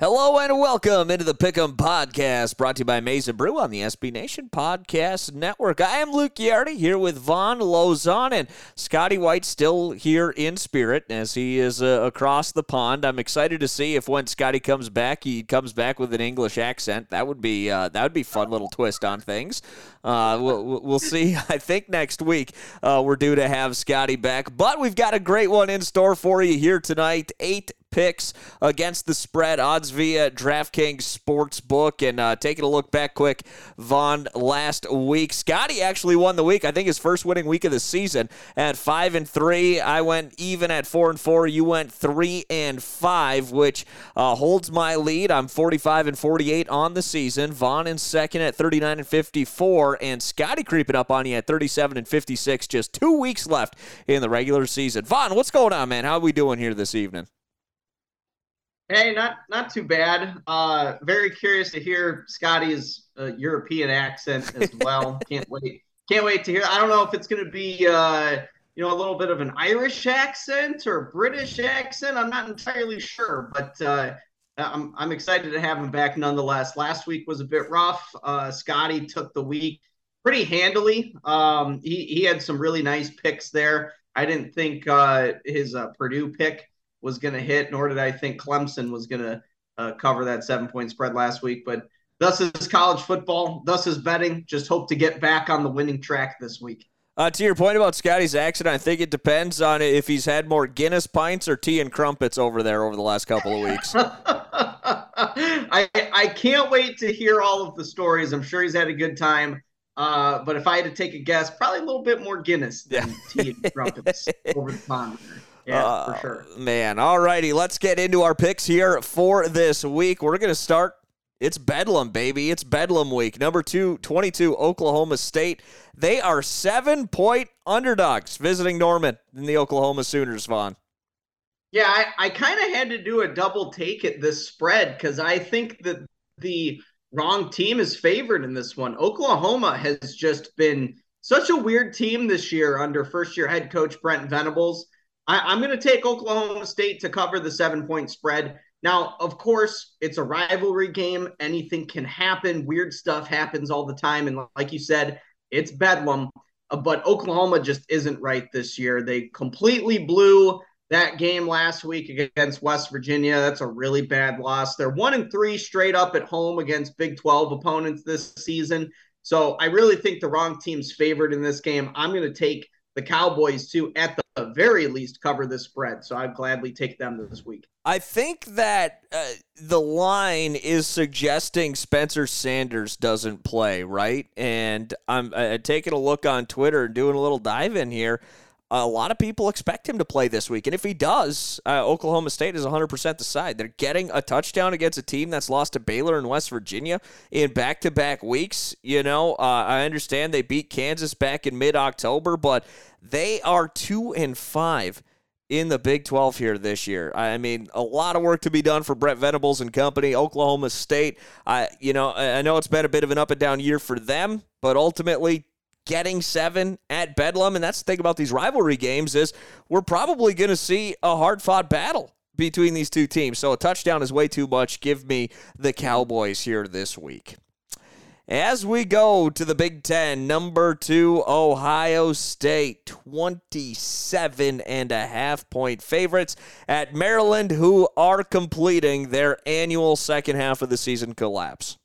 Hello and welcome into the Pick'em Podcast, brought to you by Maize Brew on the SB Nation Podcast Network. I am Luke Ghiardi here with Vaughn Lozon and Scotty White still here in spirit as he is uh, across the pond. I'm excited to see if when Scotty comes back, he comes back with an English accent. That would be uh, that would be fun little twist on things. Uh, we'll, we'll see. I think next week uh, we're due to have Scotty back, but we've got a great one in store for you here tonight. Eight picks against the spread odds via DraftKings Sportsbook. And uh, taking a look back quick, Vaughn last week, Scotty actually won the week. I think his first winning week of the season at five and three. I went even at four and four. You went three and five, which uh, holds my lead. I'm 45 and 48 on the season. Vaughn in second at 39 and 54, and Scotty creeping up on you at 37 and 56. Just two weeks left in the regular season. Vaughn, what's going on, man? How are we doing here this evening? Hey, not not too bad. Uh, very curious to hear Scotty's uh, European accent as well. Can't wait. Can't wait to hear. I don't know if it's going to be uh, you know a little bit of an Irish accent or British accent. I'm not entirely sure, but uh, I'm I'm excited to have him back nonetheless. Last week was a bit rough. Uh, Scotty took the week pretty handily. Um, he he had some really nice picks there. I didn't think uh, his uh, Purdue pick was going to hit, nor did I think Clemson was going to uh, cover that seven point spread last week. But thus is college football, thus is betting. Just hope to get back on the winning track this week. Uh, to your point about Scotty's accident, I think it depends on if he's had more Guinness pints or tea and crumpets over there over the last couple of weeks. I I can't wait to hear all of the stories. I'm sure he's had a good time. Uh, but if I had to take a guess, probably a little bit more Guinness than yeah. tea and crumpets over the pond. Yeah, uh, for sure. Man, all righty. Let's get into our picks here for this week. We're going to start. It's Bedlam, baby. It's Bedlam week. Number two, 22, Oklahoma State. They are seven point underdogs visiting Norman in the Oklahoma Sooners, Vaughn. Yeah, I, I kind of had to do a double take at this spread because I think that the wrong team is favored in this one. Oklahoma has just been such a weird team this year under first year head coach Brent Venables. I, am going to take Oklahoma State to cover the seven point spread. Now, of course, it's a rivalry game. Anything can happen. Weird stuff happens all the time. And like you said, it's bedlam. Uh, but Oklahoma just isn't right this year. They completely blew that game last week against West Virginia. That's a really bad loss. They're one and three straight up at home against Big 12 opponents this season. So I really think the wrong team's favored in this game. I'm going to take the Cowboys too at the the very least cover this spread. So I'd gladly take them this week. I think that uh, the line is suggesting Spencer Sanders doesn't play, right? And I'm uh, taking a look on Twitter and doing a little dive in here. A lot of people expect him to play this week. And if he does, uh, Oklahoma State is 100% the side. They're getting a touchdown against a team that's lost to Baylor and West Virginia in back to back weeks. You know, uh, I understand they beat Kansas back in mid October, but they are two and five in the Big 12 here this year. I mean, a lot of work to be done for Brett Venables and company. Oklahoma State, I you know, I know it's been a bit of an up and down year for them, but ultimately getting seven at Bedlam, and that's the thing about these rivalry games is we're probably going to see a hard fought battle between these two teams. So a touchdown is way too much. Give me the Cowboys here this week. As we go to the Big Ten, number two, Ohio State, 27 and a half point favorites at Maryland, who are completing their annual second half of the season collapse.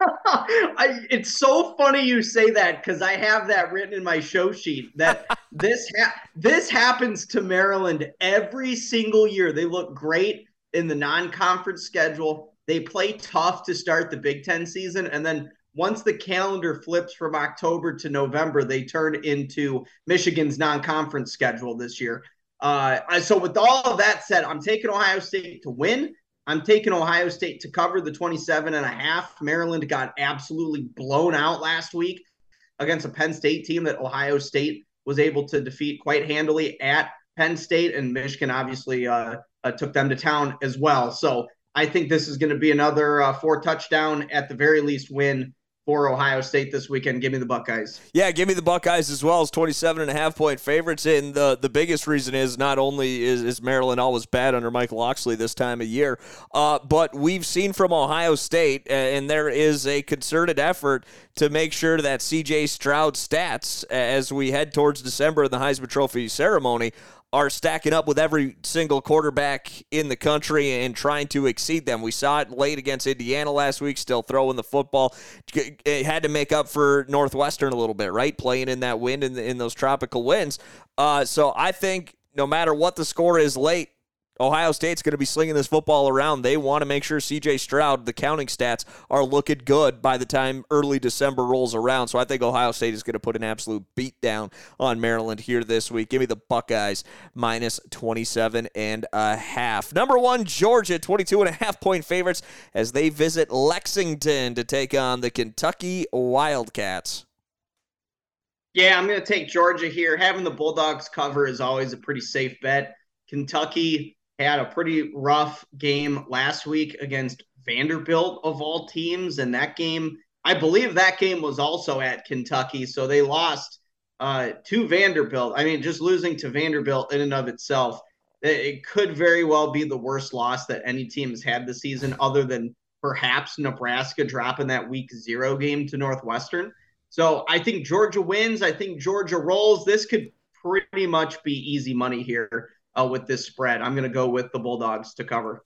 I, it's so funny you say that because I have that written in my show sheet that this ha- this happens to Maryland every single year. They look great in the non-conference schedule. They play tough to start the Big Ten season, and then once the calendar flips from October to November, they turn into Michigan's non-conference schedule this year. Uh, so with all of that said, I'm taking Ohio State to win. I'm taking Ohio State to cover the 27 and a half. Maryland got absolutely blown out last week against a Penn State team that Ohio State was able to defeat quite handily at Penn State, and Michigan obviously uh, uh, took them to town as well. So I think this is going to be another uh, four touchdown at the very least win for Ohio State this weekend. Give me the Buckeyes. Yeah, give me the Buckeyes as well as 27 and a half point favorites. And the, the biggest reason is not only is, is Maryland always bad under Michael Locksley this time of year, uh, but we've seen from Ohio State, and there is a concerted effort to make sure that CJ Stroud stats as we head towards December in the Heisman Trophy ceremony are stacking up with every single quarterback in the country and trying to exceed them. We saw it late against Indiana last week, still throwing the football. It had to make up for Northwestern a little bit, right? Playing in that wind in, in those tropical winds. Uh, so I think no matter what the score is late, Ohio State's going to be slinging this football around. They want to make sure CJ Stroud, the counting stats, are looking good by the time early December rolls around. So I think Ohio State is going to put an absolute beat down on Maryland here this week. Give me the Buckeyes minus 27 and a half. Number one, Georgia, 22 and a half point favorites as they visit Lexington to take on the Kentucky Wildcats. Yeah, I'm going to take Georgia here. Having the Bulldogs cover is always a pretty safe bet. Kentucky had a pretty rough game last week against Vanderbilt of all teams, and that game, I believe that game was also at Kentucky, so they lost uh, to Vanderbilt. I mean, just losing to Vanderbilt in and of itself, it could very well be the worst loss that any team has had this season, other than perhaps Nebraska dropping that week zero game to Northwestern. So I think Georgia wins. I think Georgia rolls. This could pretty much be easy money here uh, with this spread. I'm going to go with the Bulldogs to cover.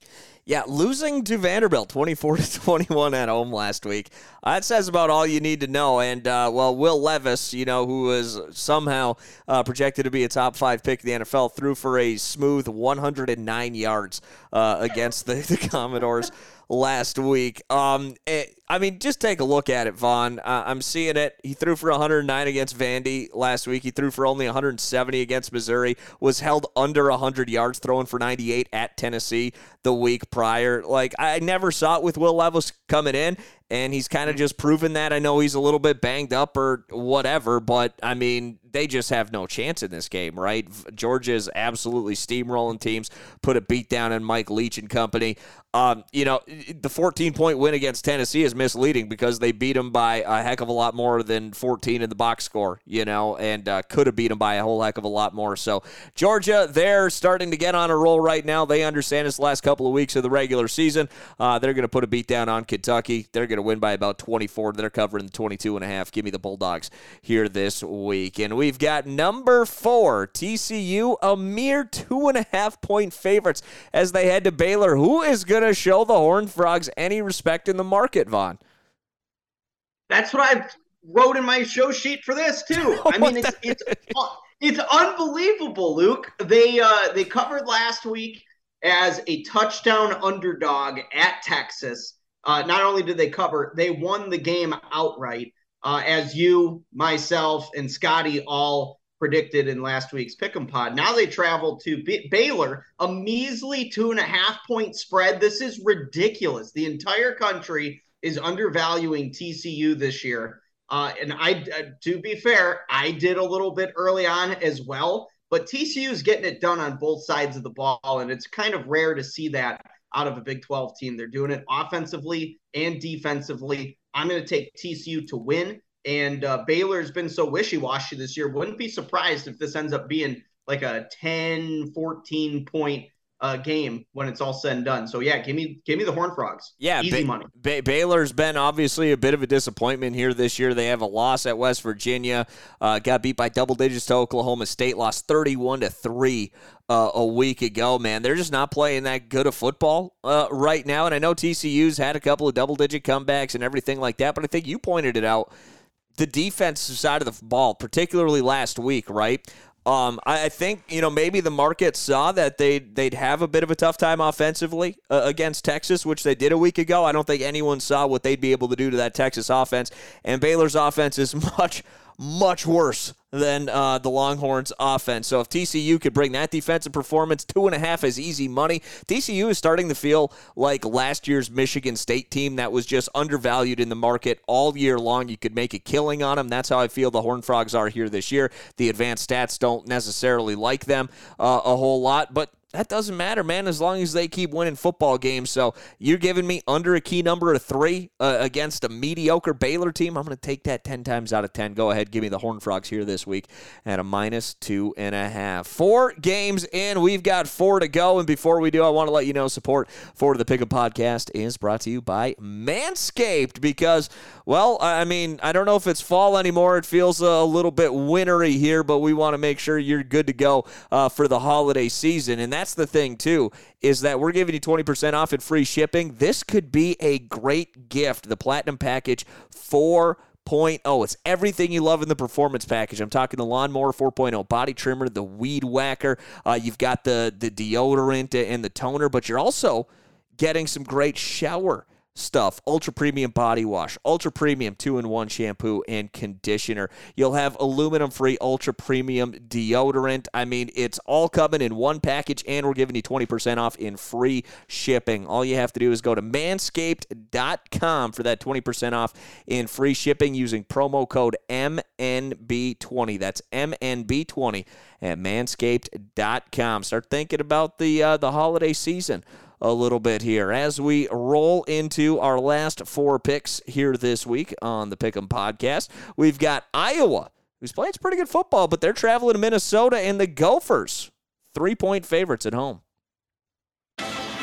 Yeah, losing to Vanderbilt 24 to 21 at home last week. That says about all you need to know. And, uh, well, Will Levis, you know, who was somehow uh, projected to be a top five pick in the NFL, threw for a smooth 109 yards uh, against the, the Commodores last week. Um, it, I mean, just take a look at it, Vaughn. Uh, I'm seeing it. He threw for 109 against Vandy last week. He threw for only 170 against Missouri. Was held under 100 yards, throwing for 98 at Tennessee the week prior. Like I never saw it with Will Levis coming in, and he's kind of just proven that. I know he's a little bit banged up or whatever, but I mean, they just have no chance in this game, right? Georgia is absolutely steamrolling teams. Put a beat down on Mike Leach and company. Um, you know, the 14 point win against Tennessee is misleading because they beat them by a heck of a lot more than 14 in the box score, you know, and uh, could have beat them by a whole heck of a lot more. So, Georgia, they're starting to get on a roll right now. They understand it's the last couple of weeks of the regular season. Uh, they're going to put a beat down on Kentucky. They're going to win by about 24. They're covering the 22 and a half. Give me the Bulldogs here this week. And we've got number four, TCU, a mere two and a half point favorites as they head to Baylor. Who is going to show the Horned Frogs any respect in the market, Vaughn? That's what I've wrote in my show sheet for this too. I mean, it's it's it's unbelievable, Luke. They uh, they covered last week as a touchdown underdog at Texas. Uh, not only did they cover, they won the game outright. Uh, as you, myself, and Scotty all predicted in last week's Pick'em Pod. Now they travel to B- Baylor, a measly two and a half point spread. This is ridiculous. The entire country is undervaluing TCU this year. Uh, and I, uh, to be fair, I did a little bit early on as well. But TCU is getting it done on both sides of the ball, and it's kind of rare to see that out of a Big 12 team. They're doing it offensively and defensively. I'm going to take TCU to win. And uh, Baylor's been so wishy washy this year. Wouldn't be surprised if this ends up being like a 10, 14 point uh, game when it's all said and done. So yeah, give me give me the Horn Frogs. Yeah, easy ba- money. Ba- Baylor's been obviously a bit of a disappointment here this year. They have a loss at West Virginia, uh, got beat by double digits to Oklahoma State, lost thirty-one to three uh, a week ago. Man, they're just not playing that good of football uh, right now. And I know TCU's had a couple of double-digit comebacks and everything like that, but I think you pointed it out the defensive side of the ball, particularly last week, right? Um, I, I, think you know maybe the market saw that they they'd have a bit of a tough time offensively uh, against Texas, which they did a week ago. I don't think anyone saw what they'd be able to do to that Texas offense, and Baylor's offense is much much worse than uh, the Longhorns' offense. So if TCU could bring that defensive performance, two and a half is easy money. TCU is starting to feel like last year's Michigan State team that was just undervalued in the market all year long. You could make a killing on them. That's how I feel the Horn Frogs are here this year. The advanced stats don't necessarily like them uh, a whole lot, but that doesn't matter, man, as long as they keep winning football games. So you're giving me under a key number of three uh, against a mediocre Baylor team. I'm going to take that 10 times out of 10. Go ahead, give me the Horn Frogs here this week at a minus two and a half. Four games in. We've got four to go. And before we do, I want to let you know support for the Pick'em Podcast is brought to you by Manscaped because, well, I mean, I don't know if it's fall anymore. It feels a little bit wintry here, but we want to make sure you're good to go uh, for the holiday season. And that's the thing, too, is that we're giving you 20% off and free shipping. This could be a great gift. The Platinum Package for 4.0. It's everything you love in the performance package. I'm talking the Lawnmower 4.0 body trimmer, the Weed Whacker. Uh, you've got the the deodorant and the toner, but you're also getting some great shower stuff. Ultra premium body wash ultra premium two-in-one shampoo and conditioner. You'll have aluminum free ultra premium deodorant. I mean it's all coming in one package and we're giving you 20% off in free shipping. All you have to do is go to manscaped.com for that 20% off in free shipping using promo code mnb20 that's mnb20 at manscaped.com start thinking about the uh, the holiday season a little bit here as we roll into our last four picks here this week on the Pick'em podcast. We've got Iowa, who's playing some pretty good football, but they're traveling to Minnesota, and the Gophers, three point favorites at home.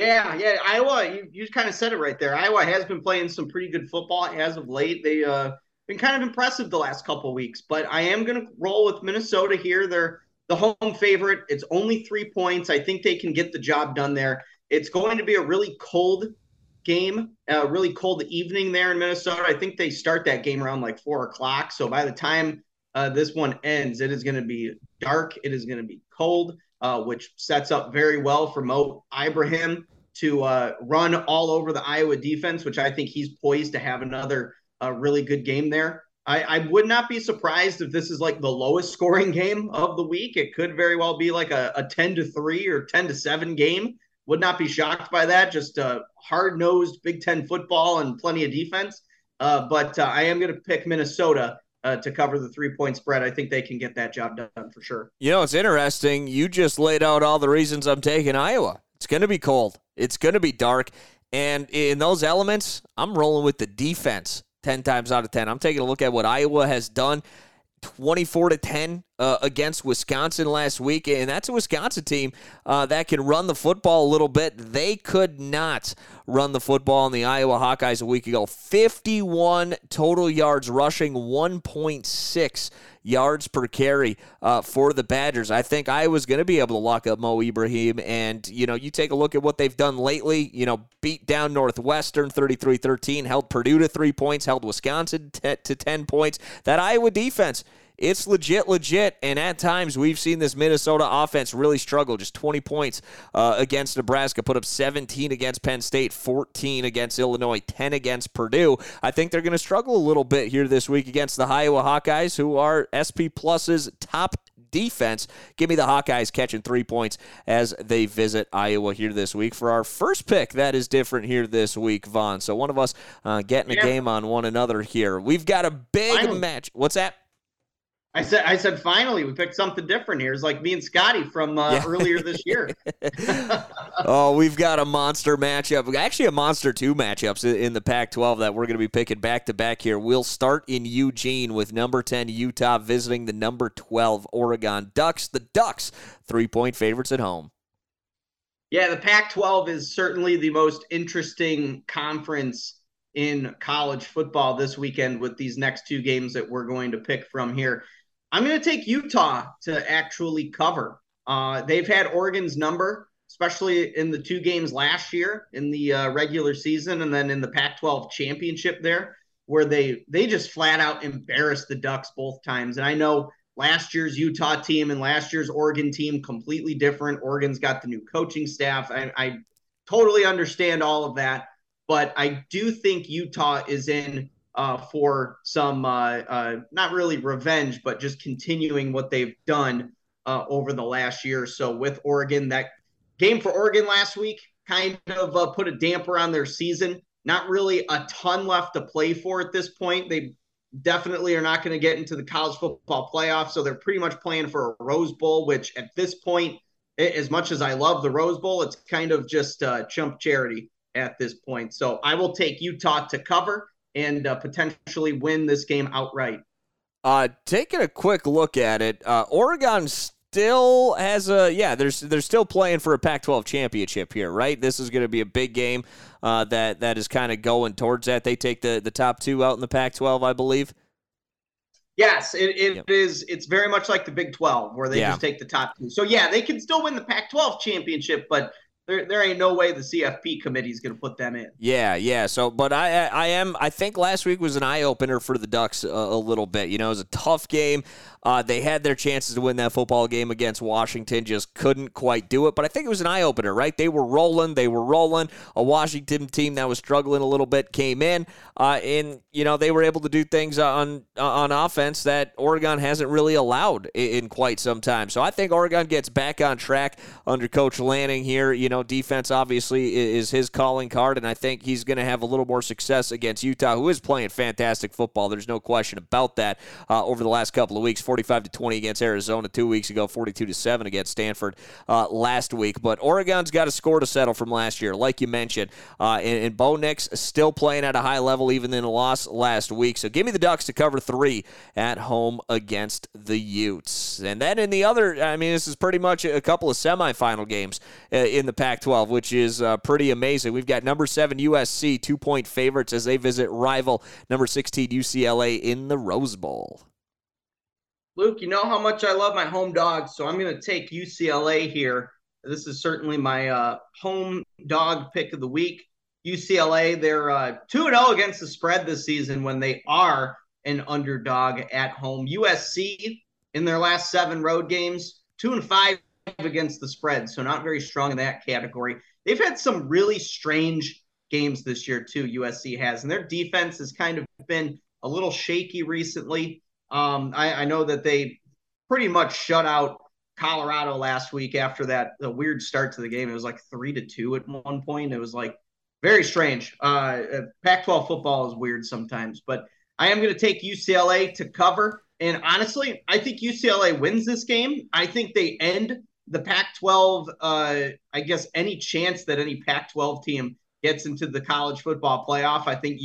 Yeah, yeah, Iowa. You, you kind of said it right there. Iowa has been playing some pretty good football as of late. They uh been kind of impressive the last couple weeks. But I am going to roll with Minnesota here. They're the home favorite. It's only three points. I think they can get the job done there. It's going to be a really cold game, a really cold evening there in Minnesota. I think they start that game around like four o'clock. So by the time uh, this one ends, it is going to be dark. It is going to be cold uh, which sets up very well for Mo Ibrahim to uh, run all over the Iowa defense, which I think he's poised to have another uh, really good game there. I, I, would not be surprised if this is like the lowest scoring game of the week. It could very well be like a, a 10 to 3 or 10 to 7 game. Would not be shocked by that. Just a hard nosed Big Ten football and plenty of defense. Uh, but uh, I am going to pick Minnesota uh, to cover the three point spread. I think they can get that job done for sure. You know, it's interesting. You just laid out all the reasons I'm taking Iowa. It's going to be cold, it's going to be dark. And in those elements, I'm rolling with the defense 10 times out of 10. I'm taking a look at what Iowa has done 24 to 10 uh, against Wisconsin last week, and that's a Wisconsin team uh, that can run the football a little bit. They could not run the football in the Iowa Hawkeyes a week ago. 51 total yards rushing, 1.6 yards per carry uh, for the Badgers. I think I was going to be able to lock up Mo Ibrahim. And, you know, you take a look at what they've done lately, you know, beat down Northwestern 33 13, held Purdue to three points, held Wisconsin t- to 10 points. That Iowa defense it's legit, legit. And at times, we've seen this Minnesota offense really struggle. Just 20 points uh, against Nebraska, put up 17 against Penn State, 14 against Illinois, 10 against Purdue. I think they're going to struggle a little bit here this week against the Iowa Hawkeyes, who are SP Plus's top defense. Give me the Hawkeyes catching three points as they visit Iowa here this week for our first pick. That is different here this week, Vaughn. So one of us uh, getting yeah. a game on one another here. We've got a big Finally. match. What's that? I said, I said, finally, we picked something different here. It's like me and Scotty from uh, yeah. earlier this year. oh, we've got a monster matchup. Actually, a monster two matchups in the Pac-12 that we're going to be picking back to back here. We'll start in Eugene with number 10 Utah visiting the number 12 Oregon Ducks. The Ducks, three-point favorites at home. Yeah, the Pac-12 is certainly the most interesting conference in college football this weekend with these next two games that we're going to pick from here. I'm going to take Utah to actually cover. Uh, they've had Oregon's number, especially in the two games last year in the uh, regular season, and then in the Pac-12 championship there, where they they just flat out embarrassed the Ducks both times. And I know last year's Utah team and last year's Oregon team completely different. Oregon's got the new coaching staff. I, I totally understand all of that, but I do think Utah is in uh, for some uh, uh, not really revenge, but just continuing what they've done uh, over the last year or so with Oregon. That game for Oregon last week kind of uh, put a damper on their season. Not really a ton left to play for at this point. They definitely are not going to get into the college football playoff, so they're pretty much playing for a Rose Bowl, which at this point, as much as I love the Rose Bowl, it's kind of just uh, chump charity at this point. So I will take Utah to cover and uh, potentially win this game outright. Uh, taking a quick look at it, uh, Oregon still has a yeah. There's they're still playing for a Pac-12 championship here, right? This is going to be a big game uh, that that is kind of going towards that. They take the the top two out in the Pac-12, I believe. Yes, it, it yep. is. It's very much like the Big 12, where they yeah. just take the top two. So yeah, they can still win the Pac-12 championship, but there, there ain't no way the CFP committee is going to put them in. Yeah, yeah. So, but I, I am. I think last week was an eye opener for the Ducks a, a, little bit. You know, it was a tough game. Uh, they had their chances to win that football game against Washington, just couldn't quite do it. But I think it was an eye opener, right? They were rolling, they were rolling. A Washington team that was struggling a little bit came in, uh, and you know they were able to do things on on offense that Oregon hasn't really allowed in, in quite some time. So I think Oregon gets back on track under Coach Lanning here. You know, defense obviously is his calling card, and I think he's going to have a little more success against Utah, who is playing fantastic football. There's no question about that. Uh, over the last couple of weeks. 45 to 20 against Arizona two weeks ago, 42 to 7 against Stanford uh, last week. But Oregon's got a score to settle from last year, like you mentioned. Uh, and, and Bo Nix still playing at a high level, even in a loss last week. So give me the Ducks to cover three at home against the Utes. And then in the other, I mean, this is pretty much a couple of semifinal games uh, in the Pac 12, which is uh, pretty amazing. We've got number seven USC, two point favorites as they visit rival number 16 UCLA in the Rose Bowl. Luke, you know how much I love my home dogs, so I'm going to take UCLA here. This is certainly my uh, home dog pick of the week. UCLA, they're uh, 2 0 against the spread this season when they are an underdog at home. USC, in their last seven road games, 2 and 5 against the spread, so not very strong in that category. They've had some really strange games this year, too, USC has, and their defense has kind of been a little shaky recently. Um, I, I know that they pretty much shut out Colorado last week after that the weird start to the game. It was like three to two at one point. It was like very strange. Uh, uh Pac-12 football is weird sometimes, but I am going to take UCLA to cover. And honestly, I think UCLA wins this game. I think they end the Pac-12. Uh, I guess any chance that any Pac-12 team gets into the college football playoff, I think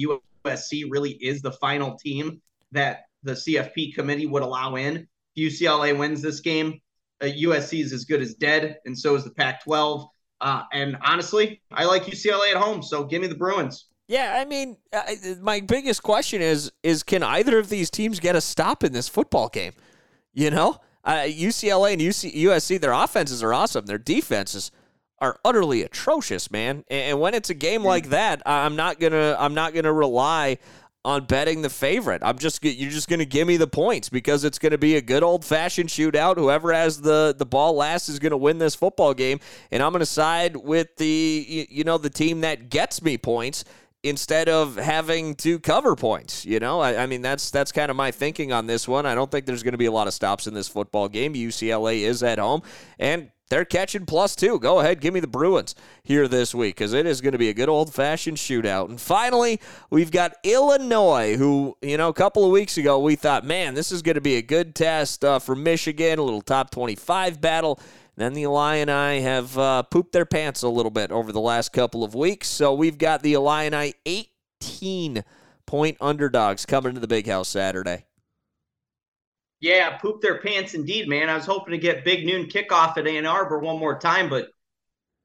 USC really is the final team that the CFP committee would allow in. If UCLA wins this game, uh, USC is as good as dead, and so is the Pac 12. Uh, and honestly, I like UCLA at home, so give me the Bruins. Yeah, I mean, I, my biggest question is is can either of these teams get a stop in this football game? You know, uh, UCLA and UC, USC, their offenses are awesome. Their defenses are utterly atrocious, man. And when it's a game like that, I'm not gonna I'm not gonna rely on betting the favorite. I'm just you're just going to give me the points because it's going to be a good old fashioned shootout. Whoever has the the ball last is going to win this football game, and I'm going to side with the you know the team that gets me points instead of having to cover points. You know, I, I mean that's that's kind of my thinking on this one. I don't think there's going to be a lot of stops in this football game. UCLA is at home, and they're catching plus two. Go ahead, give me the Bruins here this week because it is going to be a good old fashioned shootout. And finally, we've got Illinois, who, you know, a couple of weeks ago we thought, man, this is going to be a good test uh, for Michigan, a little top 25 battle. Then the Illini have uh, pooped their pants a little bit over the last couple of weeks. So we've got the Illini 18 point underdogs coming to the big house Saturday. Yeah, poop their pants indeed, man. I was hoping to get big noon kickoff at Ann Arbor one more time, but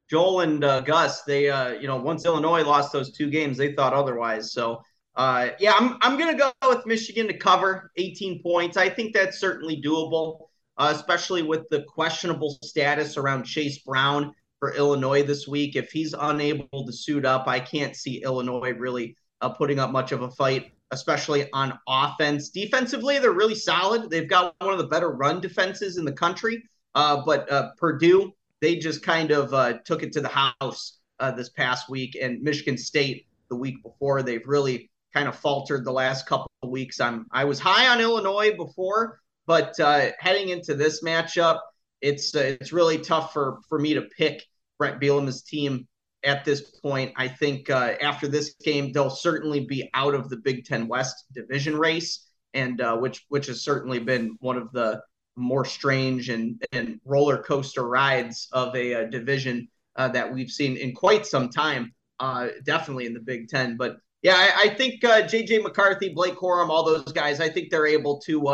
Joel and uh, Gus, they, uh, you know, once Illinois lost those two games, they thought otherwise. So, uh, yeah, I'm, I'm going to go with Michigan to cover 18 points. I think that's certainly doable, uh, especially with the questionable status around Chase Brown for Illinois this week. If he's unable to suit up, I can't see Illinois really uh, putting up much of a fight especially on offense. Defensively, they're really solid. They've got one of the better run defenses in the country. Uh, but uh, Purdue, they just kind of uh, took it to the house uh, this past week, and Michigan State the week before. They've really kind of faltered the last couple of weeks. I'm I was high on Illinois before, but uh, heading into this matchup, it's uh, it's really tough for for me to pick Bret Bielema's team at this point. I think uh, after this game, they'll certainly be out of the Big Ten West division race, and uh, which which has certainly been one of the more strange and, and roller coaster rides of a, a uh, division uh, that we've seen in quite some time. Uh, definitely in the Big Ten, but yeah, I, I think JJ McCarthy, Blake Corum, all those guys, I think they're able to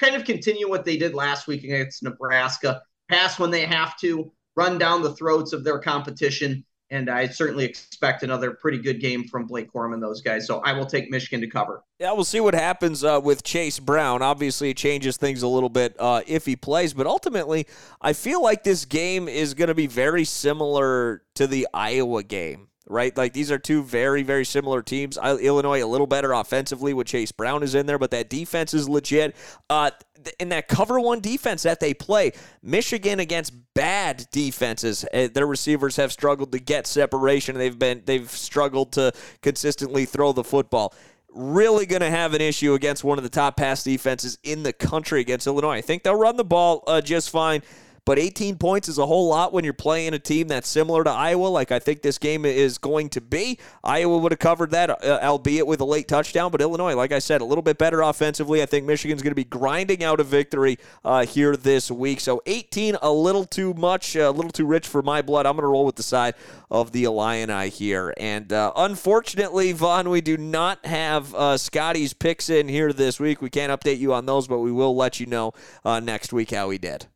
kind of continue what they did last week against Nebraska, pass when they have to, run down the throats of their competition and I certainly expect another pretty good game from Blake Corum and those guys. So I will take Michigan to cover. Yeah, we'll see what happens uh, with Chase Brown. Obviously, it changes things a little bit uh, if he plays, but ultimately, I feel like this game is going to be very similar to the Iowa game right? Like these are two very, very similar teams. Illinois a little better offensively with Chase Brown is in there, but that defense is legit. Uh, in that cover one defense that they play, Michigan against bad defenses, uh, their receivers have struggled to get separation. They've been they've struggled to consistently throw the football. Really going to have an issue against one of the top pass defenses in the country against Illinois. I think they'll run the ball uh, just fine. But 18 points is a whole lot when you're playing a team that's similar to Iowa, like I think this game is going to be. Iowa would have covered that, uh, albeit with a late touchdown. But Illinois, like I said, a little bit better offensively. I think Michigan's going to be grinding out a victory uh, here this week. So 18, a little too much, a little too rich for my blood. I'm going to roll with the side of the Illini here. And uh, unfortunately, Vaughn, we do not have uh, Scotty's picks in here this week. We can't update you on those, but we will let you know uh, next week how he did.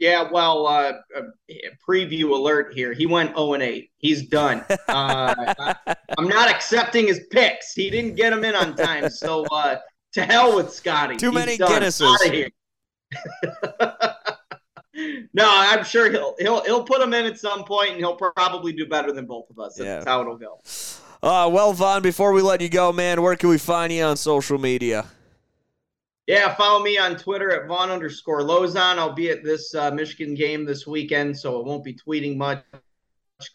Yeah, well, uh, uh, preview alert here. He went 0 and 8. He's done. Uh, I, am not accepting his picks. He didn't get them in on time. So uh, to hell with Scotty. Too He's many done. Guinnesses. no, I'm sure he'll he'll he'll put them in at some point, and he'll probably do better than both of us. That's yeah. how it'll go. Uh, well, Vaughn, before we let you go, man, where can we find you on social media? Yeah, follow me on Twitter at Vaughn underscore Lozon. I'll be at this uh, Michigan game this weekend, so I won't be tweeting much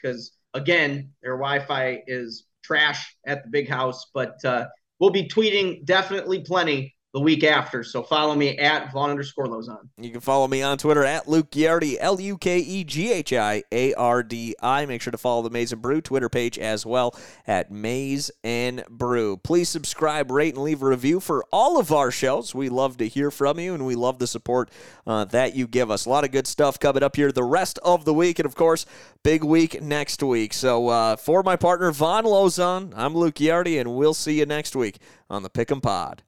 because, again, their Wi Fi is trash at the big house. But uh, we'll be tweeting definitely plenty the week after. So follow me at Vaughn underscore Lozon. You can follow me on Twitter at Luke Ghiardi, L U K E G H I A R D I. Make sure to follow the Maize and Brew Twitter page as well at Maize and Brew. Please subscribe, rate, and leave a review for all of our shows. We love to hear from you and we love the support uh, that you give us. A lot of good stuff coming up here the rest of the week. And of course, big week next week. So uh, for my partner, Vaughn Lozon, I'm Luke Ghiardi, and we'll see you next week on the Pick'em Pod.